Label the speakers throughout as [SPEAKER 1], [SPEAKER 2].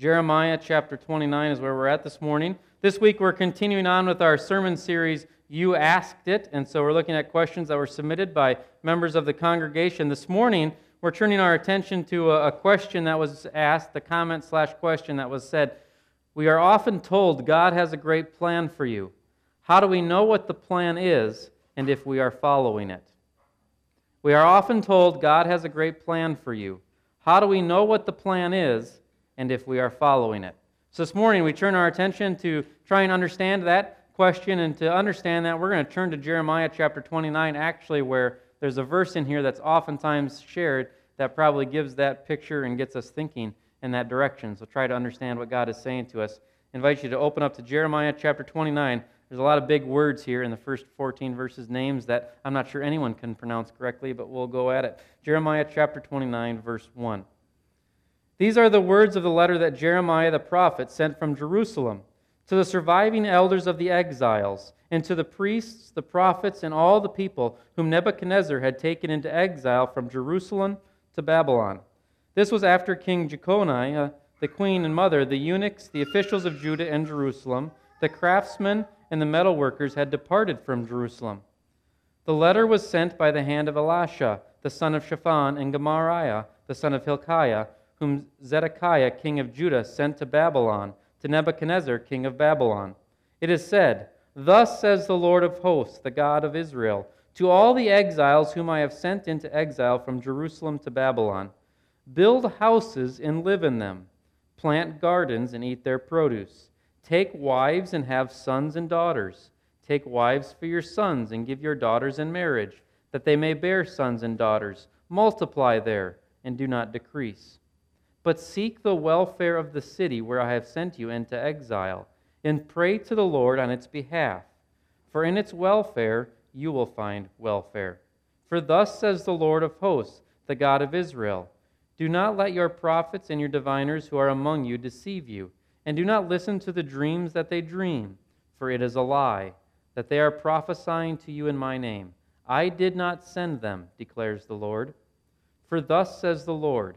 [SPEAKER 1] Jeremiah chapter 29 is where we're at this morning. This week we're continuing on with our sermon series, You Asked It. And so we're looking at questions that were submitted by members of the congregation. This morning we're turning our attention to a, question that was asked, the comment slash question that was said. We are often told God has a great plan for you. How do we know what the plan is and if we are following it? We are often told God has a great plan for you. How do we know what the plan is and if we are following it. So this morning we turn our attention to try and understand that question, and to understand that, we're going to turn to Jeremiah chapter 29, actually, where there's a verse in here that's oftentimes shared that probably gives that picture and gets us thinking in that direction. So try to understand what God is saying to us. I invite you to open up to Jeremiah chapter 29. There's a lot of big words here in the first 14 verses, names that I'm not sure anyone can pronounce correctly, but we'll go at it. Jeremiah chapter 29, verse 1. These are the words of the letter that Jeremiah the prophet sent from Jerusalem to the surviving elders of the exiles, and to the priests, the prophets, and all the people whom Nebuchadnezzar had taken into exile from Jerusalem to Babylon. This was after King Jeconiah, the queen and mother, the eunuchs, the officials of Judah and Jerusalem, the craftsmen, and the metalworkers had departed from Jerusalem. The letter was sent by the hand of Elisha, the son of Shaphan, and Gemariah, the son of Hilkiah whom Zedekiah, king of Judah, sent to Babylon, to Nebuchadnezzar, king of Babylon. It is said, Thus says the Lord of hosts, the God of Israel, to all the exiles whom I have sent into exile from Jerusalem to Babylon Build houses and live in them, plant gardens and eat their produce. Take wives and have sons and daughters. Take wives for your sons and give your daughters in marriage, that they may bear sons and daughters. Multiply there and do not decrease but seek the welfare of the city where I have sent you into exile, and pray to the Lord on its behalf. For in its welfare you will find welfare. For thus says the Lord of hosts, the God of Israel Do not let your prophets and your diviners who are among you deceive you, and do not listen to the dreams that they dream, for it is a lie, that they are prophesying to you in my name. I did not send them, declares the Lord. For thus says the Lord,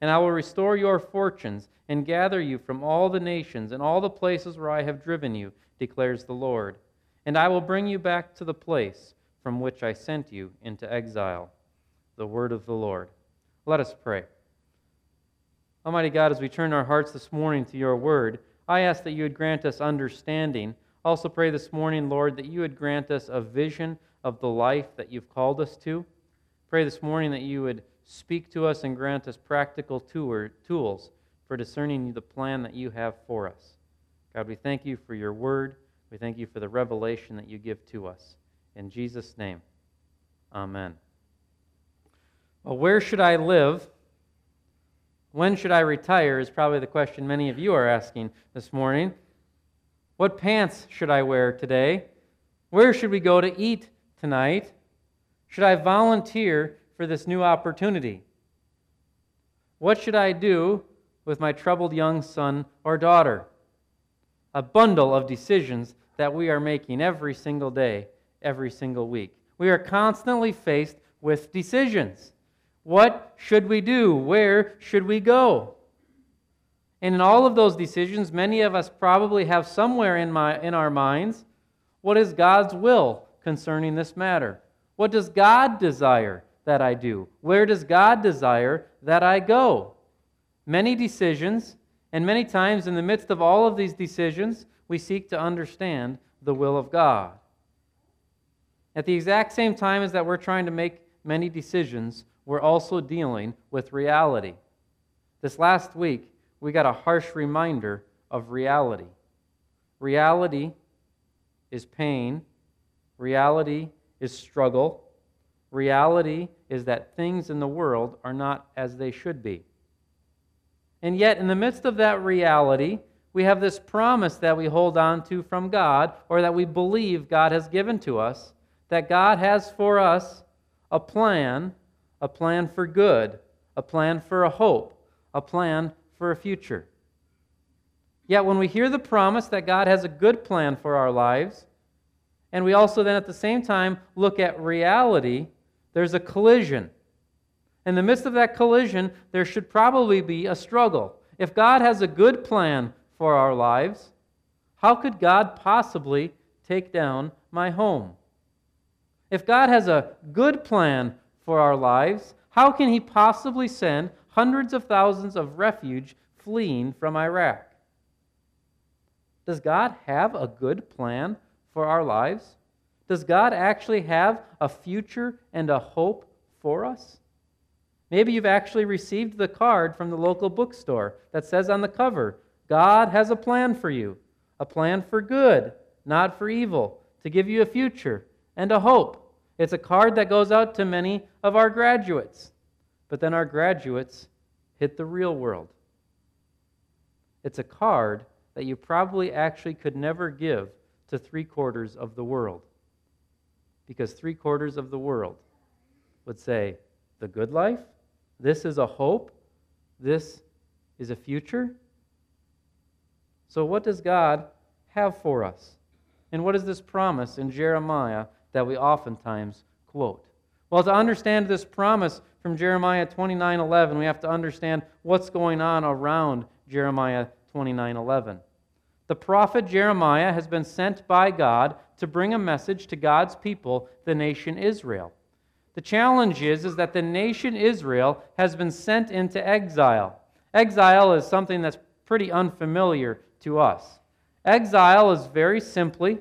[SPEAKER 1] And I will restore your fortunes and gather you from all the nations and all the places where I have driven you, declares the Lord. And I will bring you back to the place from which I sent you into exile. The word of the Lord. Let us pray. Almighty God, as we turn our hearts this morning to your word, I ask that you would grant us understanding. Also pray this morning, Lord, that you would grant us a vision of the life that you've called us to. Pray this morning that you would speak to us and grant us practical tools for discerning the plan that you have for us. God, we thank you for your word. We thank you for the revelation that you give to us. In Jesus' name, amen. Well, where should I live? When should I retire is probably the question many of you are asking this morning. What pants should I wear today? Where should we go to eat tonight? Should I volunteer for this new opportunity? What should I do with my troubled young son or daughter. A bundle of decisions that we are making every single day, every single week. We are constantly faced with decisions. What should we do? Where should we go? And in all of those decisions, many of us probably have somewhere in, my, in our minds what is God's will concerning this matter? What does God desire that I do? Where does God desire that I go? many decisions, and many times in the midst of all of these decisions, we seek to understand the will of God. At the exact same time as that we're trying to make many decisions, we're also dealing with reality. This last week, we got a harsh reminder of reality. Reality is pain, reality is struggle, reality is that things in the world are not as they should be. And yet, in the midst of that reality, we have this promise that we hold on to from God, or that we believe God has given to us, that God has for us a plan, a plan for good, a plan for a hope, a plan for a future. Yet when we hear the promise that God has a good plan for our lives, and we also then at the same time look at reality, there's a collision. In the midst of that collision, there should probably be a struggle. If God has a good plan for our lives, how could God possibly take down my home? If God has a good plan for our lives, how can He possibly send hundreds of thousands of refuge fleeing from Iraq? Does God have a good plan for our lives? Does God actually have a future and a hope for us? Maybe you've actually received the card from the local bookstore that says on the cover, God has a plan for you, a plan for good, not for evil, to give you a future and a hope. It's a card that goes out to many of our graduates. But then our graduates hit the real world. It's a card that you probably actually could never give to three quarters of the world. Because three quarters of the world would say, the good life, this is a hope, this is a future. So, what does God have for us? And what is this promise in Jeremiah that we oftentimes quote? Well, to understand this promise from Jeremiah 29 11, we have to understand what's going on around Jeremiah 29 11. The prophet Jeremiah has been sent by God to bring a message to God's people, the nation Israel. The challenge is, is that the nation Israel has been sent into exile. Exile is something that's pretty unfamiliar to us. Exile is very simply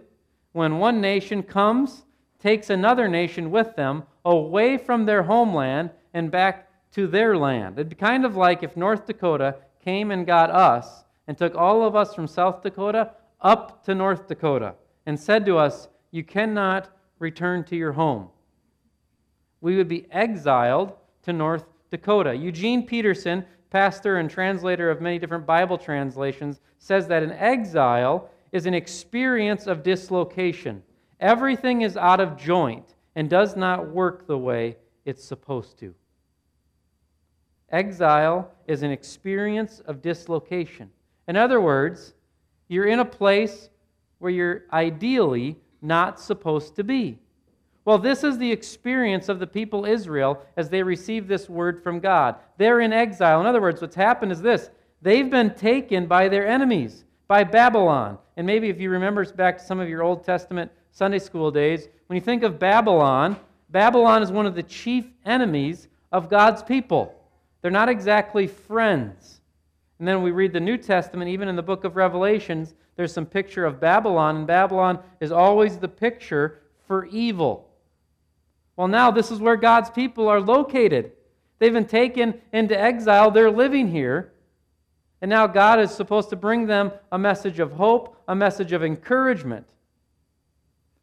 [SPEAKER 1] when one nation comes, takes another nation with them away from their homeland and back to their land. It'd be kind of like if North Dakota came and got us and took all of us from South Dakota up to North Dakota and said to us, You cannot return to your home. We would be exiled to North Dakota. Eugene Peterson, pastor and translator of many different Bible translations, says that an exile is an experience of dislocation. Everything is out of joint and does not work the way it's supposed to. Exile is an experience of dislocation. In other words, you're in a place where you're ideally not supposed to be. Well, this is the experience of the people Israel as they receive this word from God. They're in exile. In other words, what's happened is this they've been taken by their enemies, by Babylon. And maybe if you remember back to some of your Old Testament Sunday school days, when you think of Babylon, Babylon is one of the chief enemies of God's people. They're not exactly friends. And then we read the New Testament, even in the book of Revelations, there's some picture of Babylon, and Babylon is always the picture for evil. Well, now this is where God's people are located. They've been taken into exile, they're living here. And now God is supposed to bring them a message of hope, a message of encouragement.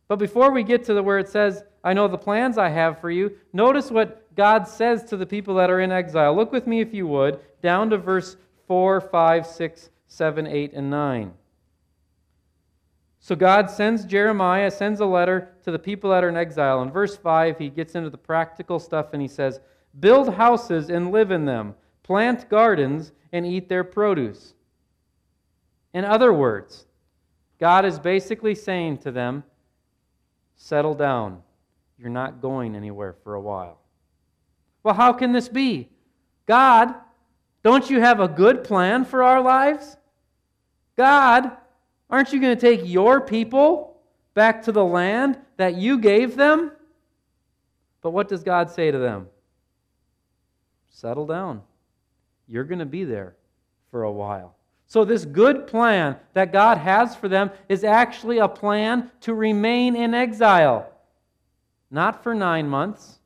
[SPEAKER 1] But before we get to the where it says, I know the plans I have for you, notice what God says to the people that are in exile. Look with me, if you would, down to verse 4, 5, 6, 7, 8, and 9. So God sends Jeremiah, sends a letter to the people that are in exile. In verse 5, he gets into the practical stuff and he says, Build houses and live in them, plant gardens and eat their produce. In other words, God is basically saying to them, Settle down. You're not going anywhere for a while. Well, how can this be? God don't you have a good plan for our lives? God, aren't you going to take your people back to the land that you gave them? But what does God say to them? Settle down. You're going to be there for a while. So, this good plan that God has for them is actually a plan to remain in exile. Not for nine months,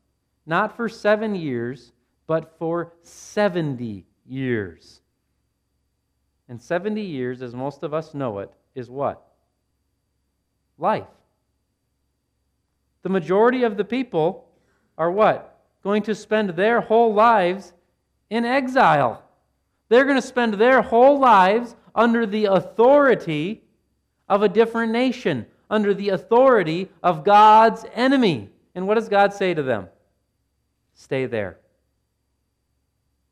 [SPEAKER 1] not for seven years, but for 70 years. And 70 years, as most of us know it, is what? Life. The majority of the people are what? Going to spend their whole lives in exile. They're going to spend their whole lives under the authority of a different nation, under the authority of God's enemy. And what does God say to them? Stay there.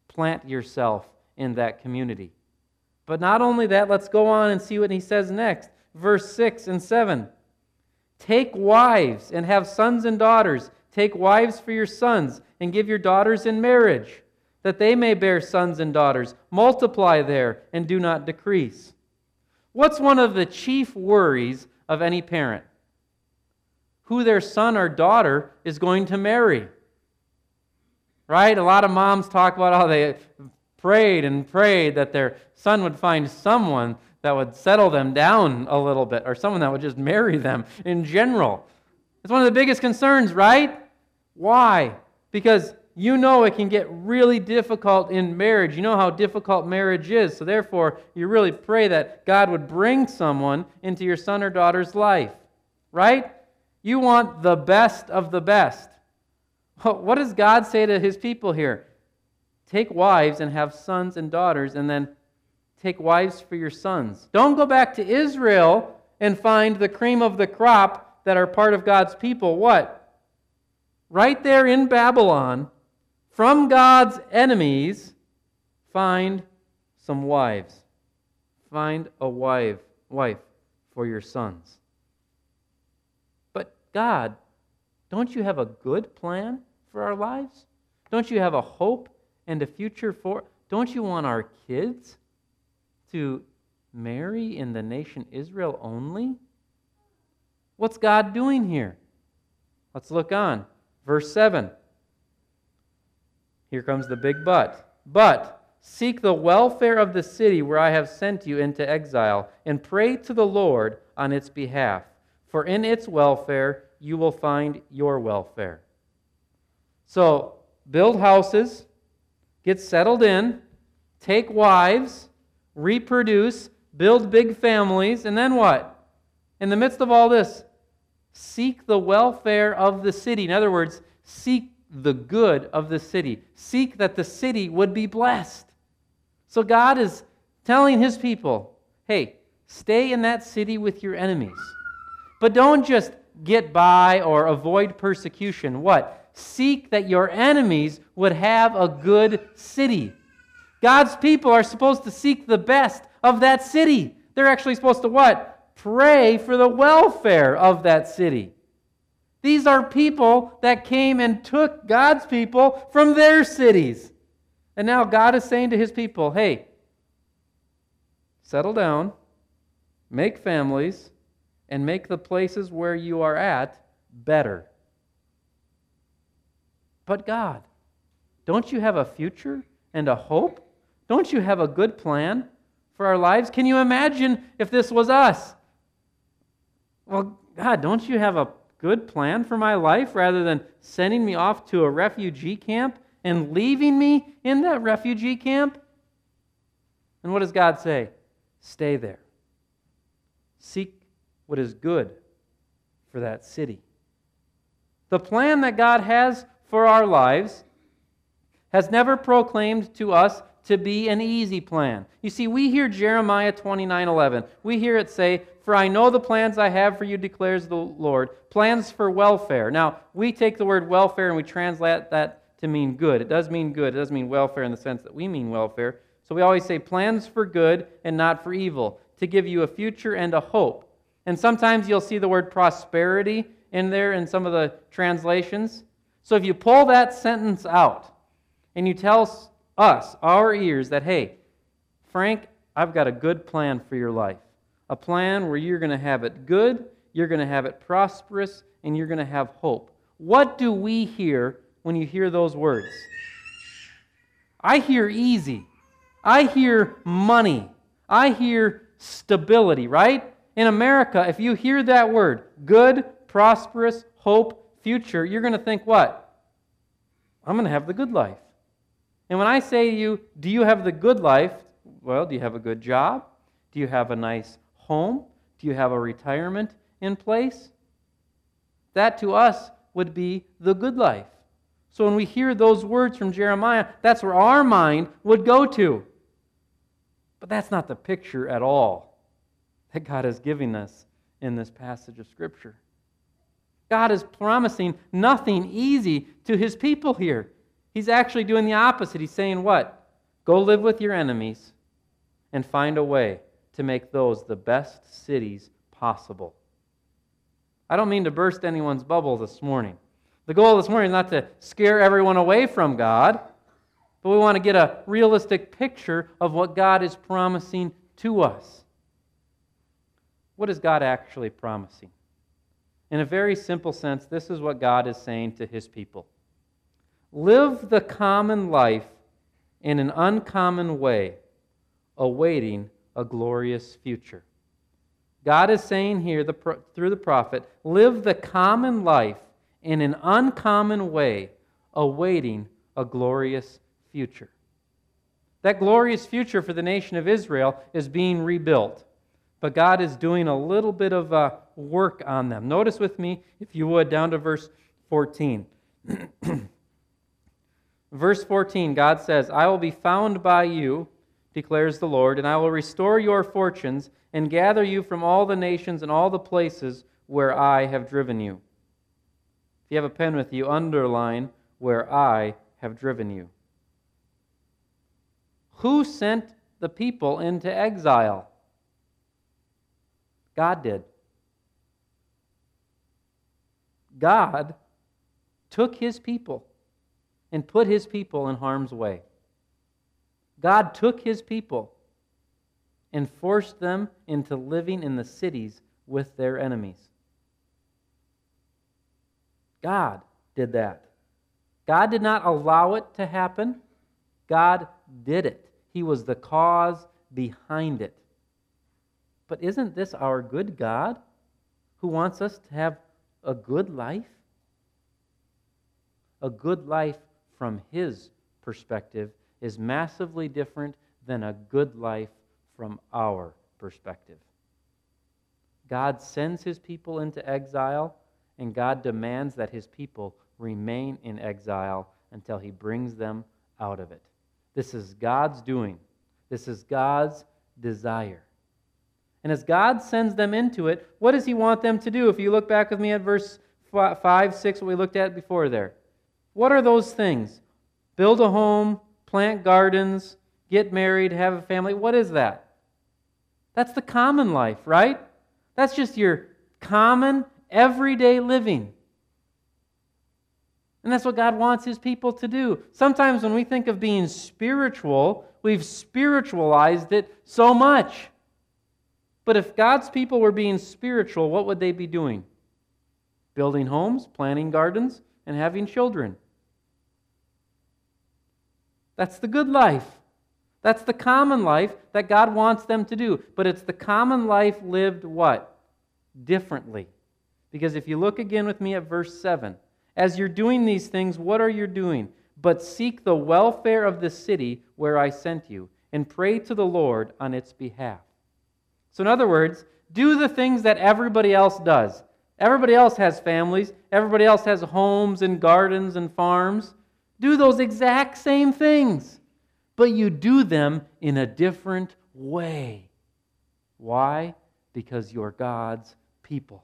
[SPEAKER 1] Plant yourself in that community. But not only that, let's go on and see what he says next. Verse 6 and 7. Take wives and have sons and daughters. Take wives for your sons and give your daughters in marriage, that they may bear sons and daughters. Multiply there and do not decrease. What's one of the chief worries of any parent? Who their son or daughter is going to marry. Right? A lot of moms talk about how they prayed and prayed that their son would find someone that would settle them down a little bit or someone that would just marry them in general. It's one of the biggest concerns, right? Why? Because you know it can get really difficult in marriage. You know how difficult marriage is. So, therefore, you really pray that God would bring someone into your son or daughter's life, right? You want the best of the best. What does God say to his people here? Take wives and have sons and daughters, and then take wives for your sons. Don't go back to Israel and find the cream of the crop that are part of God's people. What? Right there in Babylon, from God's enemies, find some wives. Find a wife, wife for your sons. But God, don't you have a good plan for our lives? Don't you have a hope and a future for. Don't you want our kids to marry in the nation Israel only? What's God doing here? Let's look on. Verse 7. Here comes the big but. But seek the welfare of the city where I have sent you into exile, and pray to the Lord on its behalf, for in its welfare you will find your welfare. So, build houses, get settled in, take wives, reproduce, build big families, and then what? In the midst of all this, seek the welfare of the city. In other words, seek the good of the city. Seek that the city would be blessed. So God is telling his people, hey, stay in that city with your enemies. But don't just get by or avoid persecution. What? Seek that your enemies would have a good city. God's people are supposed to seek the best of that city. They're actually supposed to what? Pray for the welfare of that city. These are people that came and took God's people from their cities. And now God is saying to his people, hey, settle down, make families, and make the places where you are at better but God. Don't you have a future and a hope? Don't you have a good plan for our lives? Can you imagine if this was us? Well, God, don't you have a good plan for my life rather than sending me off to a refugee camp and leaving me in that refugee camp? And what does God say? Stay there. Seek what is good for that city. The plan that God has for our lives has never proclaimed to us to be an easy plan. You see, we hear Jeremiah 29 11. We hear it say, For I know the plans I have for you, declares the Lord, plans for welfare. Now, we take the word welfare and we translate that to mean good. It does mean good, it does mean welfare in the sense that we mean welfare. So we always say plans for good and not for evil, to give you a future and a hope. And sometimes you'll see the word prosperity in there in some of the translations. So if you pull that sentence out and you tell us, our ears, that, hey, Frank, I've got a good plan for your life. A plan where you're going to have it good, you're going to have it prosperous, and you're going to have hope. What do we hear when you hear those words? I hear easy. I hear money. I hear stability, right? In America, if you hear that word, good, prosperous, hope, future, you're going to think what? I'm going to have the good life. And when I say to you, do you have the good life? Well, do you have a good job? Do you have a nice home? Do you have a retirement in place? That to us would be the good life. So when we hear those words from Jeremiah, that's where our mind would go to. But that's not the picture at all that God is giving us in this passage of Scripture. God is promising nothing easy to his people here. He's actually doing the opposite. He's saying, What? Go live with your enemies and find a way to make those the best cities possible. I don't mean to burst anyone's bubble this morning. The goal this morning is not to scare everyone away from God, but we want to get a realistic picture of what God is promising to us. What is God actually promising? In a very simple sense, this is what God is saying to his people Live the common life in an uncommon way, awaiting a glorious future. God is saying here the, through the prophet live the common life in an uncommon way, awaiting a glorious future. That glorious future for the nation of Israel is being rebuilt, but God is doing a little bit of uh, work on them. Notice with me, if you would, down to verse 14. verse 14, God says, I will be found by you, declares the Lord, and I will restore your fortunes and gather you from all the nations and all the places where I have driven you. If you have a pen with you, underline where I have driven you. Who sent the people into exile? God did. God took his people and put his people in harm's way. God took his people and forced them into living in the cities with their enemies. God did that. God did not allow it to happen, God did it. He was the cause behind it. But isn't this our good God who wants us to have a good life? A good life from His perspective is massively different than a good life from our perspective. God sends His people into exile, and God demands that His people remain in exile until He brings them out of it. This is God's doing. This is God's desire. And as God sends them into it, what does He want them to do? If you look back with me at verse 5, 6, what we looked at before there. What are those things? Build a home, plant gardens, get married, have a family. What is that? That's the common life, right? That's just your common, everyday living. And that's what God wants His people to do. Sometimes when we think of being spiritual, we've spiritualized it so much. But if God's people were being spiritual, what would they be doing? Building homes, planting gardens, and having children. That's the good life. That's the common life that God wants them to do. But it's the common life lived what? Differently. Because if you look again with me at verse 7, as you're doing these things, what are you doing? But seek the welfare of the city where I sent you, and pray to the Lord on its behalf. So, in other words, do the things that everybody else does. Everybody else has families, everybody else has homes and gardens and farms. Do those exact same things, but you do them in a different way. Why? Because you're God's people.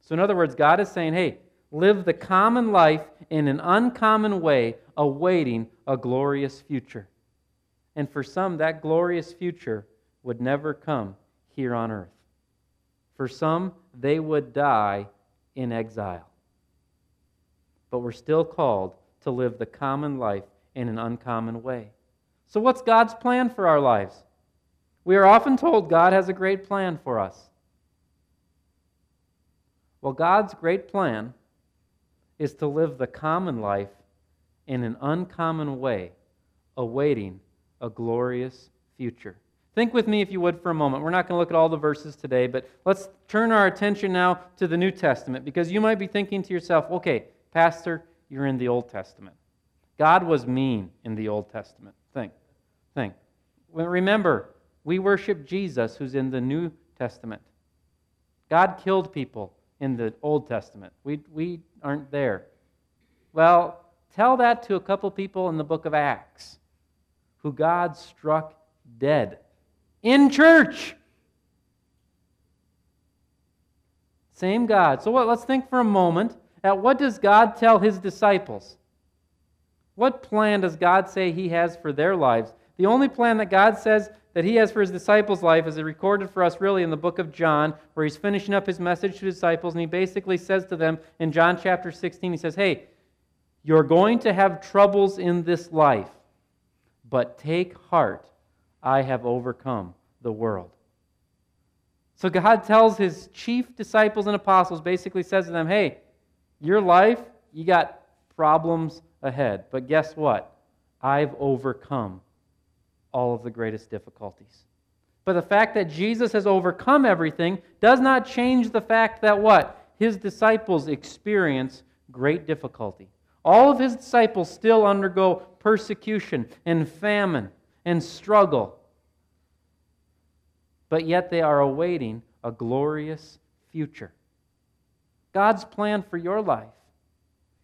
[SPEAKER 1] So, in other words, God is saying, hey, live the common life in an uncommon way, awaiting a glorious future. And for some, that glorious future would never come here on earth. For some, they would die in exile. But we're still called to live the common life in an uncommon way. So, what's God's plan for our lives? We are often told God has a great plan for us. Well, God's great plan is to live the common life in an uncommon way, awaiting a glorious future. Think with me, if you would, for a moment. We're not going to look at all the verses today, but let's turn our attention now to the New Testament because you might be thinking to yourself, okay, Pastor, you're in the Old Testament. God was mean in the Old Testament. Think. Think. Remember, we worship Jesus who's in the New Testament. God killed people in the Old Testament. We, we aren't there. Well, tell that to a couple people in the book of Acts who God struck dead in church. Same God. So what, let's think for a moment at what does God tell his disciples? What plan does God say he has for their lives? The only plan that God says that he has for his disciples' life is recorded for us really in the book of John, where he's finishing up his message to disciples, and he basically says to them in John chapter 16, he says, Hey, you're going to have troubles in this life, but take heart, I have overcome the world. So God tells his chief disciples and apostles, basically says to them, Hey, your life, you got problems ahead. But guess what? I've overcome all of the greatest difficulties. But the fact that Jesus has overcome everything does not change the fact that what? His disciples experience great difficulty. All of his disciples still undergo persecution and famine and struggle. But yet they are awaiting a glorious future. God's plan for your life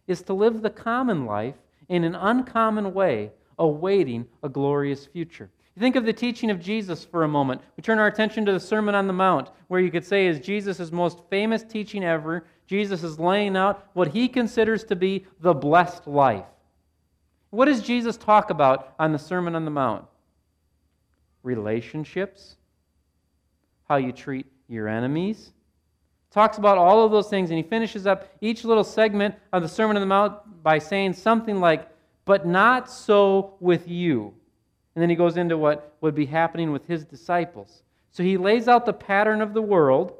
[SPEAKER 1] is to live the common life in an uncommon way, awaiting a glorious future. Think of the teaching of Jesus for a moment. We turn our attention to the Sermon on the Mount, where you could say is Jesus' most famous teaching ever. Jesus is laying out what he considers to be the blessed life. What does Jesus talk about on the Sermon on the Mount? Relationships, how you treat your enemies, talks about all of those things, and he finishes up each little segment of the Sermon on the Mount by saying something like, But not so with you. And then he goes into what would be happening with his disciples. So he lays out the pattern of the world,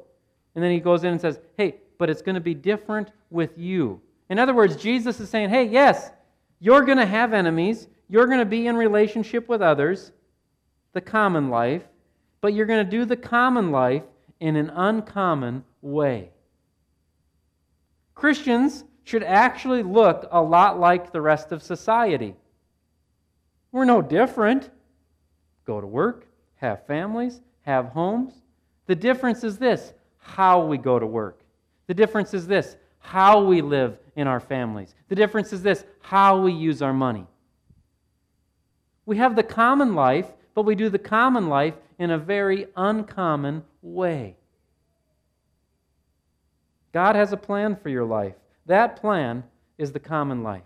[SPEAKER 1] and then he goes in and says, Hey, but it's going to be different with you. In other words, Jesus is saying, Hey, yes, you're going to have enemies, you're going to be in relationship with others, the common life, but you're going to do the common life in an uncommon way. Christians should actually look a lot like the rest of society. We're no different. Go to work, have families, have homes. The difference is this how we go to work. The difference is this how we live in our families. The difference is this how we use our money. We have the common life, but we do the common life in a very uncommon way. God has a plan for your life. That plan is the common life.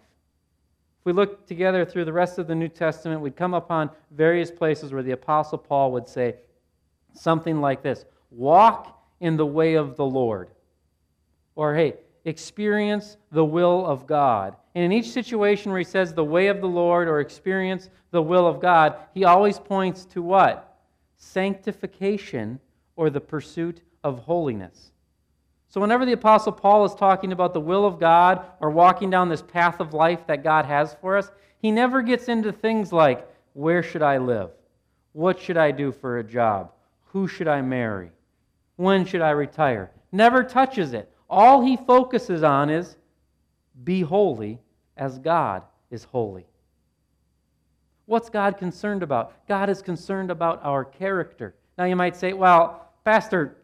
[SPEAKER 1] If we look together through the rest of the New Testament, we'd come upon various places where the Apostle Paul would say something like this Walk in the way of the Lord. Or, hey, experience the will of God. And in each situation where he says the way of the Lord or experience the will of God, he always points to what? Sanctification or the pursuit of holiness. So, whenever the Apostle Paul is talking about the will of God or walking down this path of life that God has for us, he never gets into things like where should I live? What should I do for a job? Who should I marry? When should I retire? Never touches it. All he focuses on is be holy as God is holy. What's God concerned about? God is concerned about our character. Now you might say, well, Pastor,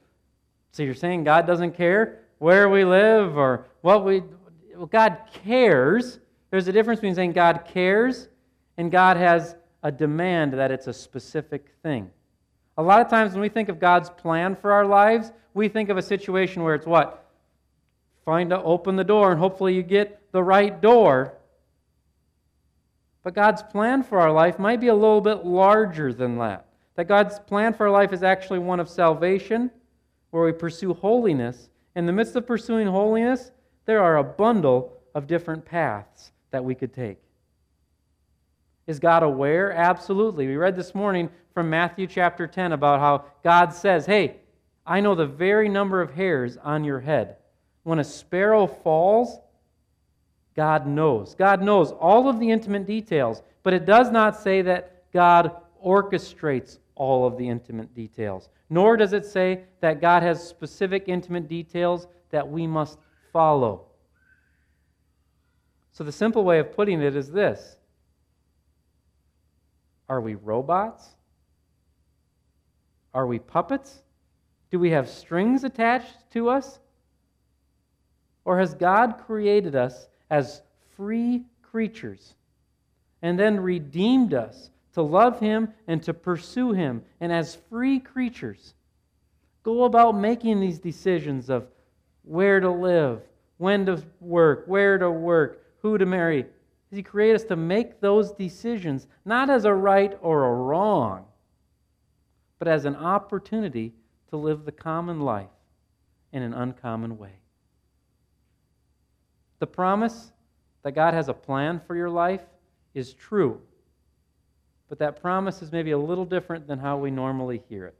[SPEAKER 1] so you're saying God doesn't care where we live or what we. Well, God cares. There's a difference between saying God cares and God has a demand that it's a specific thing. A lot of times when we think of God's plan for our lives, we think of a situation where it's what? Find to open the door and hopefully you get the right door. But God's plan for our life might be a little bit larger than that. That God's plan for our life is actually one of salvation where we pursue holiness. In the midst of pursuing holiness, there are a bundle of different paths that we could take. Is God aware? Absolutely. We read this morning from Matthew chapter 10 about how God says, Hey, I know the very number of hairs on your head. When a sparrow falls, God knows. God knows all of the intimate details, but it does not say that God orchestrates all of the intimate details. Nor does it say that God has specific intimate details that we must follow. So the simple way of putting it is this Are we robots? Are we puppets? Do we have strings attached to us? Or has God created us as free creatures and then redeemed us to love Him and to pursue Him. And as free creatures, go about making these decisions of where to live, when to work, where to work, who to marry. He created us to make those decisions, not as a right or a wrong, but as an opportunity to live the common life in an uncommon way. The promise that God has a plan for your life is true, but that promise is maybe a little different than how we normally hear it.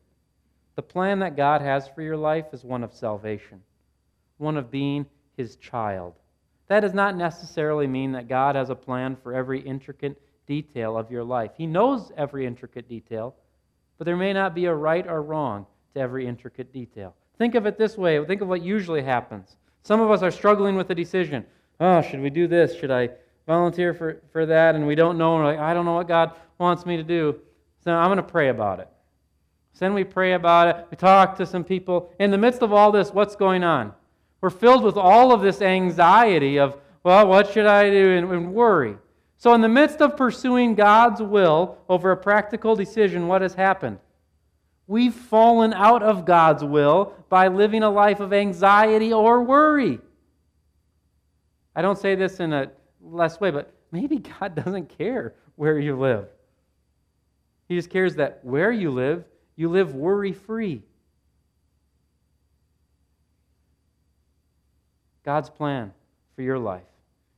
[SPEAKER 1] The plan that God has for your life is one of salvation, one of being His child. That does not necessarily mean that God has a plan for every intricate detail of your life. He knows every intricate detail, but there may not be a right or wrong to every intricate detail. Think of it this way think of what usually happens. Some of us are struggling with a decision. Oh, should we do this? Should I volunteer for, for that? And we don't know. And we're like, I don't know what God wants me to do. So I'm going to pray about it. So then we pray about it. We talk to some people. In the midst of all this, what's going on? We're filled with all of this anxiety of, well, what should I do? And, and worry. So, in the midst of pursuing God's will over a practical decision, what has happened? We've fallen out of God's will by living a life of anxiety or worry. I don't say this in a less way, but maybe God doesn't care where you live. He just cares that where you live, you live worry free. God's plan for your life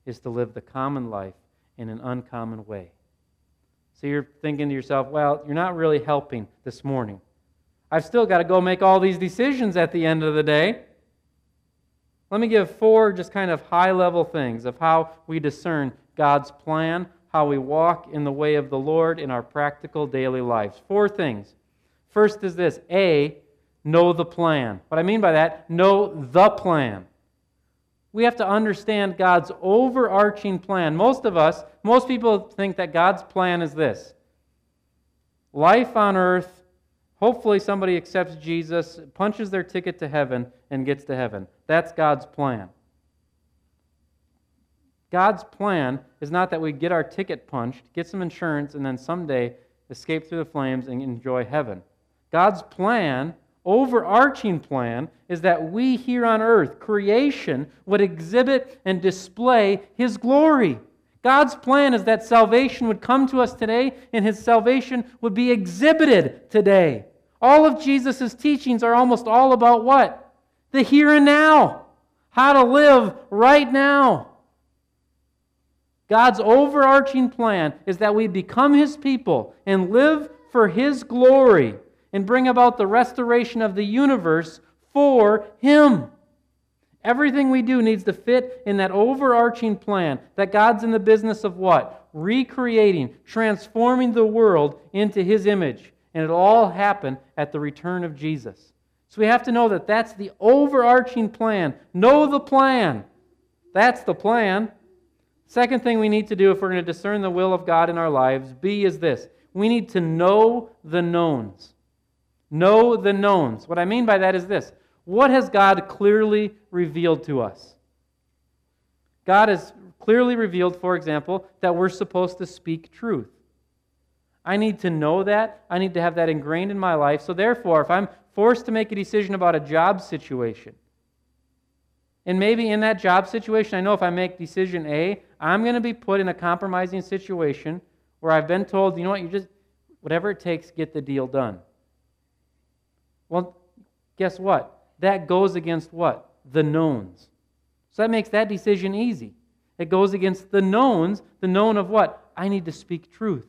[SPEAKER 1] is to live the common life in an uncommon way. So you're thinking to yourself, well, you're not really helping this morning. I've still got to go make all these decisions at the end of the day. Let me give four just kind of high level things of how we discern God's plan, how we walk in the way of the Lord in our practical daily lives. Four things. First is this A, know the plan. What I mean by that, know the plan. We have to understand God's overarching plan. Most of us, most people think that God's plan is this life on earth Hopefully, somebody accepts Jesus, punches their ticket to heaven, and gets to heaven. That's God's plan. God's plan is not that we get our ticket punched, get some insurance, and then someday escape through the flames and enjoy heaven. God's plan, overarching plan, is that we here on earth, creation, would exhibit and display His glory. God's plan is that salvation would come to us today and his salvation would be exhibited today. All of Jesus' teachings are almost all about what? The here and now. How to live right now. God's overarching plan is that we become his people and live for his glory and bring about the restoration of the universe for him. Everything we do needs to fit in that overarching plan that God's in the business of what? Recreating, transforming the world into His image. And it'll all happen at the return of Jesus. So we have to know that that's the overarching plan. Know the plan. That's the plan. Second thing we need to do if we're going to discern the will of God in our lives, B, is this we need to know the knowns. Know the knowns. What I mean by that is this what has God clearly revealed to us? God has clearly revealed, for example, that we're supposed to speak truth. I need to know that. I need to have that ingrained in my life. So, therefore, if I'm forced to make a decision about a job situation, and maybe in that job situation, I know if I make decision A, I'm going to be put in a compromising situation where I've been told, you know what, you just, whatever it takes, get the deal done. Well, guess what? That goes against what? The knowns. So that makes that decision easy. It goes against the knowns, the known of what? I need to speak truth.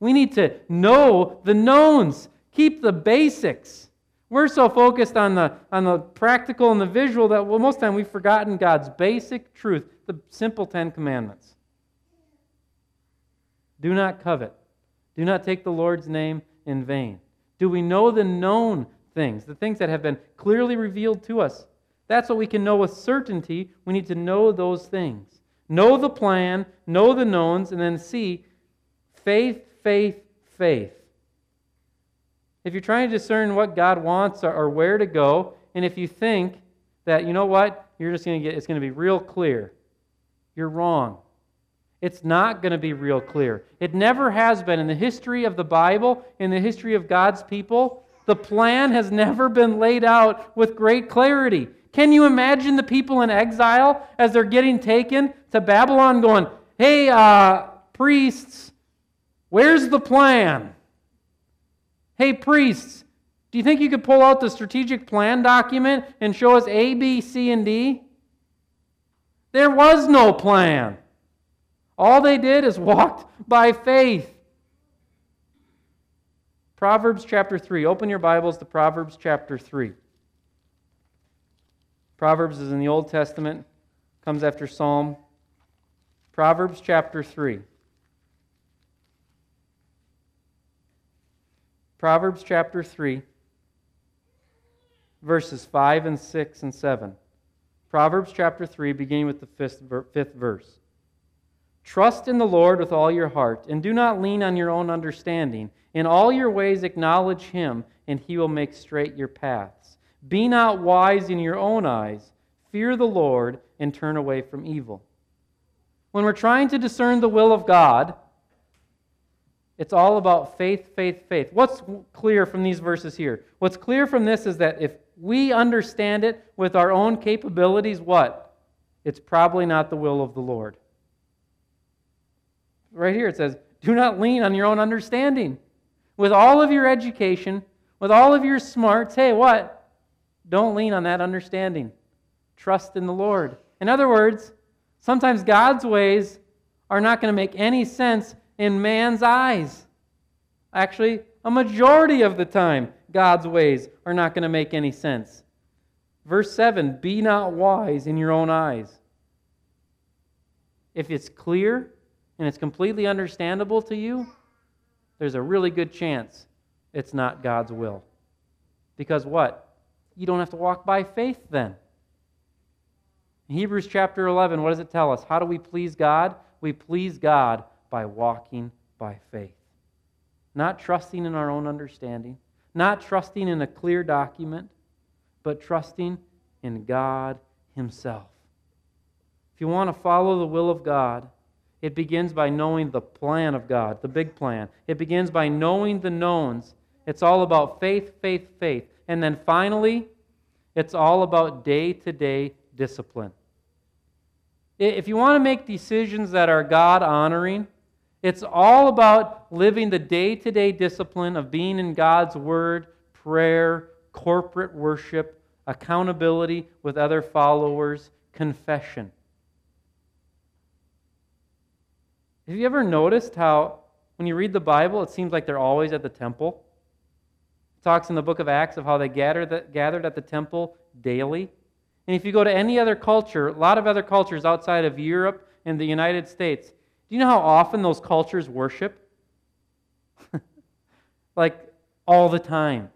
[SPEAKER 1] We need to know the knowns, keep the basics. We're so focused on the, on the practical and the visual that well, most of the time we've forgotten God's basic truth, the simple Ten Commandments. Do not covet. Do not take the Lord's name in vain. Do we know the known things, the things that have been clearly revealed to us. That's what we can know with certainty. We need to know those things. Know the plan, know the knowns, and then C faith, faith, faith. If you're trying to discern what God wants or, or where to go, and if you think that, you know what, you're just going to get, it's going to be real clear, you're wrong. it's not going to be real clear. It never has been in the history of the Bible, in the history of God's people. The plan has never been laid out with great clarity. Can you imagine the people in exile as they're getting taken to Babylon going, hey, uh, priests, where's the plan? Hey, priests, do you think you could pull out the strategic plan document and show us A, B, C, and D? There was no plan. All they did is walked by faith. Proverbs chapter 3. Open your Bibles to Proverbs chapter 3. Proverbs is in the Old Testament, comes after Psalm. Proverbs chapter 3. Proverbs chapter 3, verses 5 and 6 and 7. Proverbs chapter 3, beginning with the fifth, fifth verse. Trust in the Lord with all your heart, and do not lean on your own understanding. In all your ways acknowledge him, and he will make straight your paths. Be not wise in your own eyes. Fear the Lord, and turn away from evil. When we're trying to discern the will of God, it's all about faith, faith, faith. What's clear from these verses here? What's clear from this is that if we understand it with our own capabilities, what? It's probably not the will of the Lord. Right here it says, do not lean on your own understanding. With all of your education, with all of your smarts, hey, what? Don't lean on that understanding. Trust in the Lord. In other words, sometimes God's ways are not going to make any sense in man's eyes. Actually, a majority of the time, God's ways are not going to make any sense. Verse 7 Be not wise in your own eyes. If it's clear, and it's completely understandable to you, there's a really good chance it's not God's will. Because what? You don't have to walk by faith then. In Hebrews chapter 11, what does it tell us? How do we please God? We please God by walking by faith. Not trusting in our own understanding, not trusting in a clear document, but trusting in God Himself. If you want to follow the will of God, it begins by knowing the plan of God, the big plan. It begins by knowing the knowns. It's all about faith, faith, faith. And then finally, it's all about day to day discipline. If you want to make decisions that are God honoring, it's all about living the day to day discipline of being in God's Word, prayer, corporate worship, accountability with other followers, confession. Have you ever noticed how, when you read the Bible, it seems like they're always at the temple? It talks in the book of Acts of how they gathered, gathered at the temple daily. And if you go to any other culture, a lot of other cultures outside of Europe and the United States, do you know how often those cultures worship? like all the time.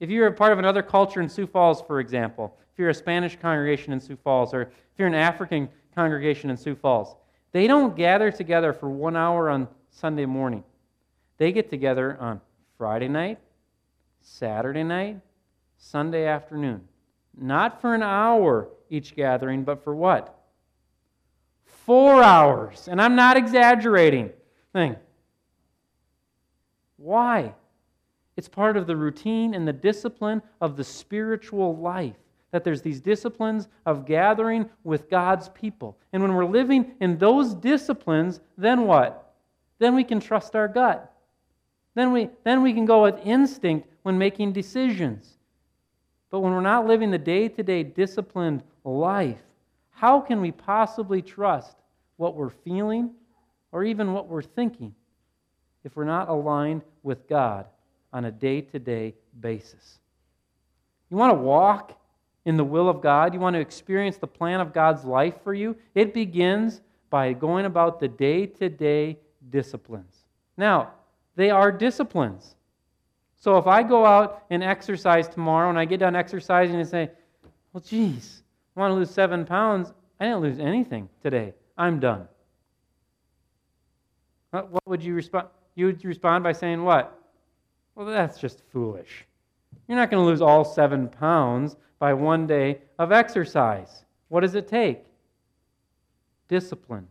[SPEAKER 1] If you're a part of another culture in Sioux Falls, for example, if you're a Spanish congregation in Sioux Falls, or if you're an African congregation in Sioux Falls, they don't gather together for one hour on Sunday morning. They get together on Friday night, Saturday night, Sunday afternoon. Not for an hour each gathering, but for what? Four hours. And I'm not exaggerating. Thing. Why? It's part of the routine and the discipline of the spiritual life that there's these disciplines of gathering with God's people. And when we're living in those disciplines, then what? Then we can trust our gut. Then we, then we can go with instinct when making decisions. But when we're not living the day to day disciplined life, how can we possibly trust what we're feeling or even what we're thinking if we're not aligned with God on a day to day basis? You want to walk in the will of God, you want to experience the plan of God's life for you, it begins by going about the day to day disciplines. Now, they are disciplines. So if I go out and exercise tomorrow and I get done exercising and say, well, geez, I want to lose seven pounds, I didn't lose anything today. I'm done. What would you respond? You would respond by saying what? Well, that's just foolish. You're not going to lose all seven pounds by one day of exercise. What does it take? Discipline,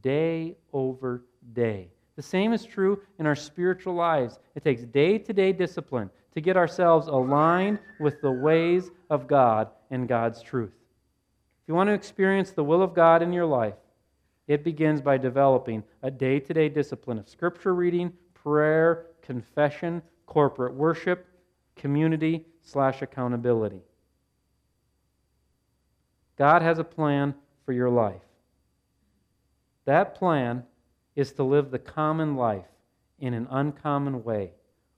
[SPEAKER 1] day over day. The same is true in our spiritual lives. It takes day to day discipline to get ourselves aligned with the ways of God and God's truth. If you want to experience the will of God in your life, it begins by developing a day to day discipline of scripture reading, prayer, confession, corporate worship, community slash accountability. God has a plan for your life. That plan is to live the common life in an uncommon way,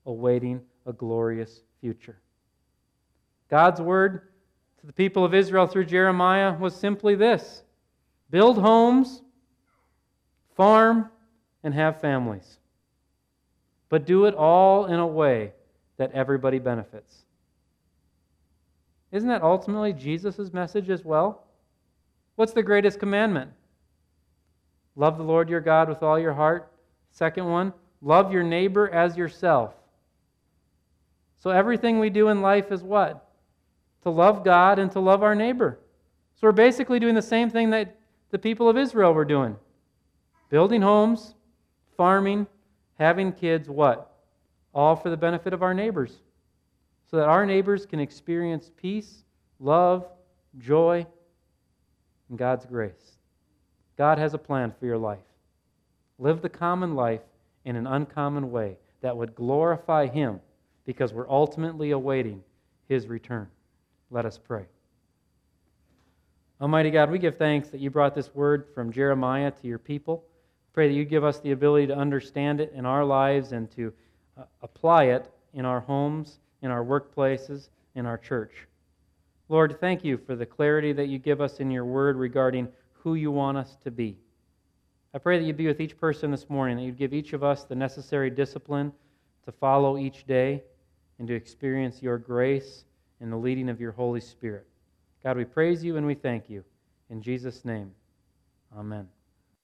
[SPEAKER 1] awaiting a glorious future. God's word to the people of Israel through Jeremiah was simply this build homes, farm, and have families. But do it all in a way that everybody benefits. Isn't that ultimately Jesus' message as well? What's the greatest commandment? Love the Lord your God with all your heart. Second one, love your neighbor as yourself. So everything we do in life is what? To love God and to love our neighbor. So we're basically doing the same thing that the people of Israel were doing building homes, farming, having kids, what? All for the benefit of our neighbors. So that our neighbors can experience peace, love, joy, and God's grace. God has a plan for your life. Live the common life in an uncommon way that would glorify Him because we're ultimately awaiting His return. Let us pray. Almighty God, we give thanks that you brought this word from Jeremiah to your people. Pray that you give us the ability to understand it in our lives and to uh, apply it in our homes, in our workplaces, in our church. Lord, thank you for the clarity that you give us in your word regarding who you want us to be. I pray that you be with each person this morning, that you'd give each of us the necessary discipline to follow each day and to experience your grace and the leading of your Holy Spirit. God, we praise you and we thank you. In Jesus' name, amen.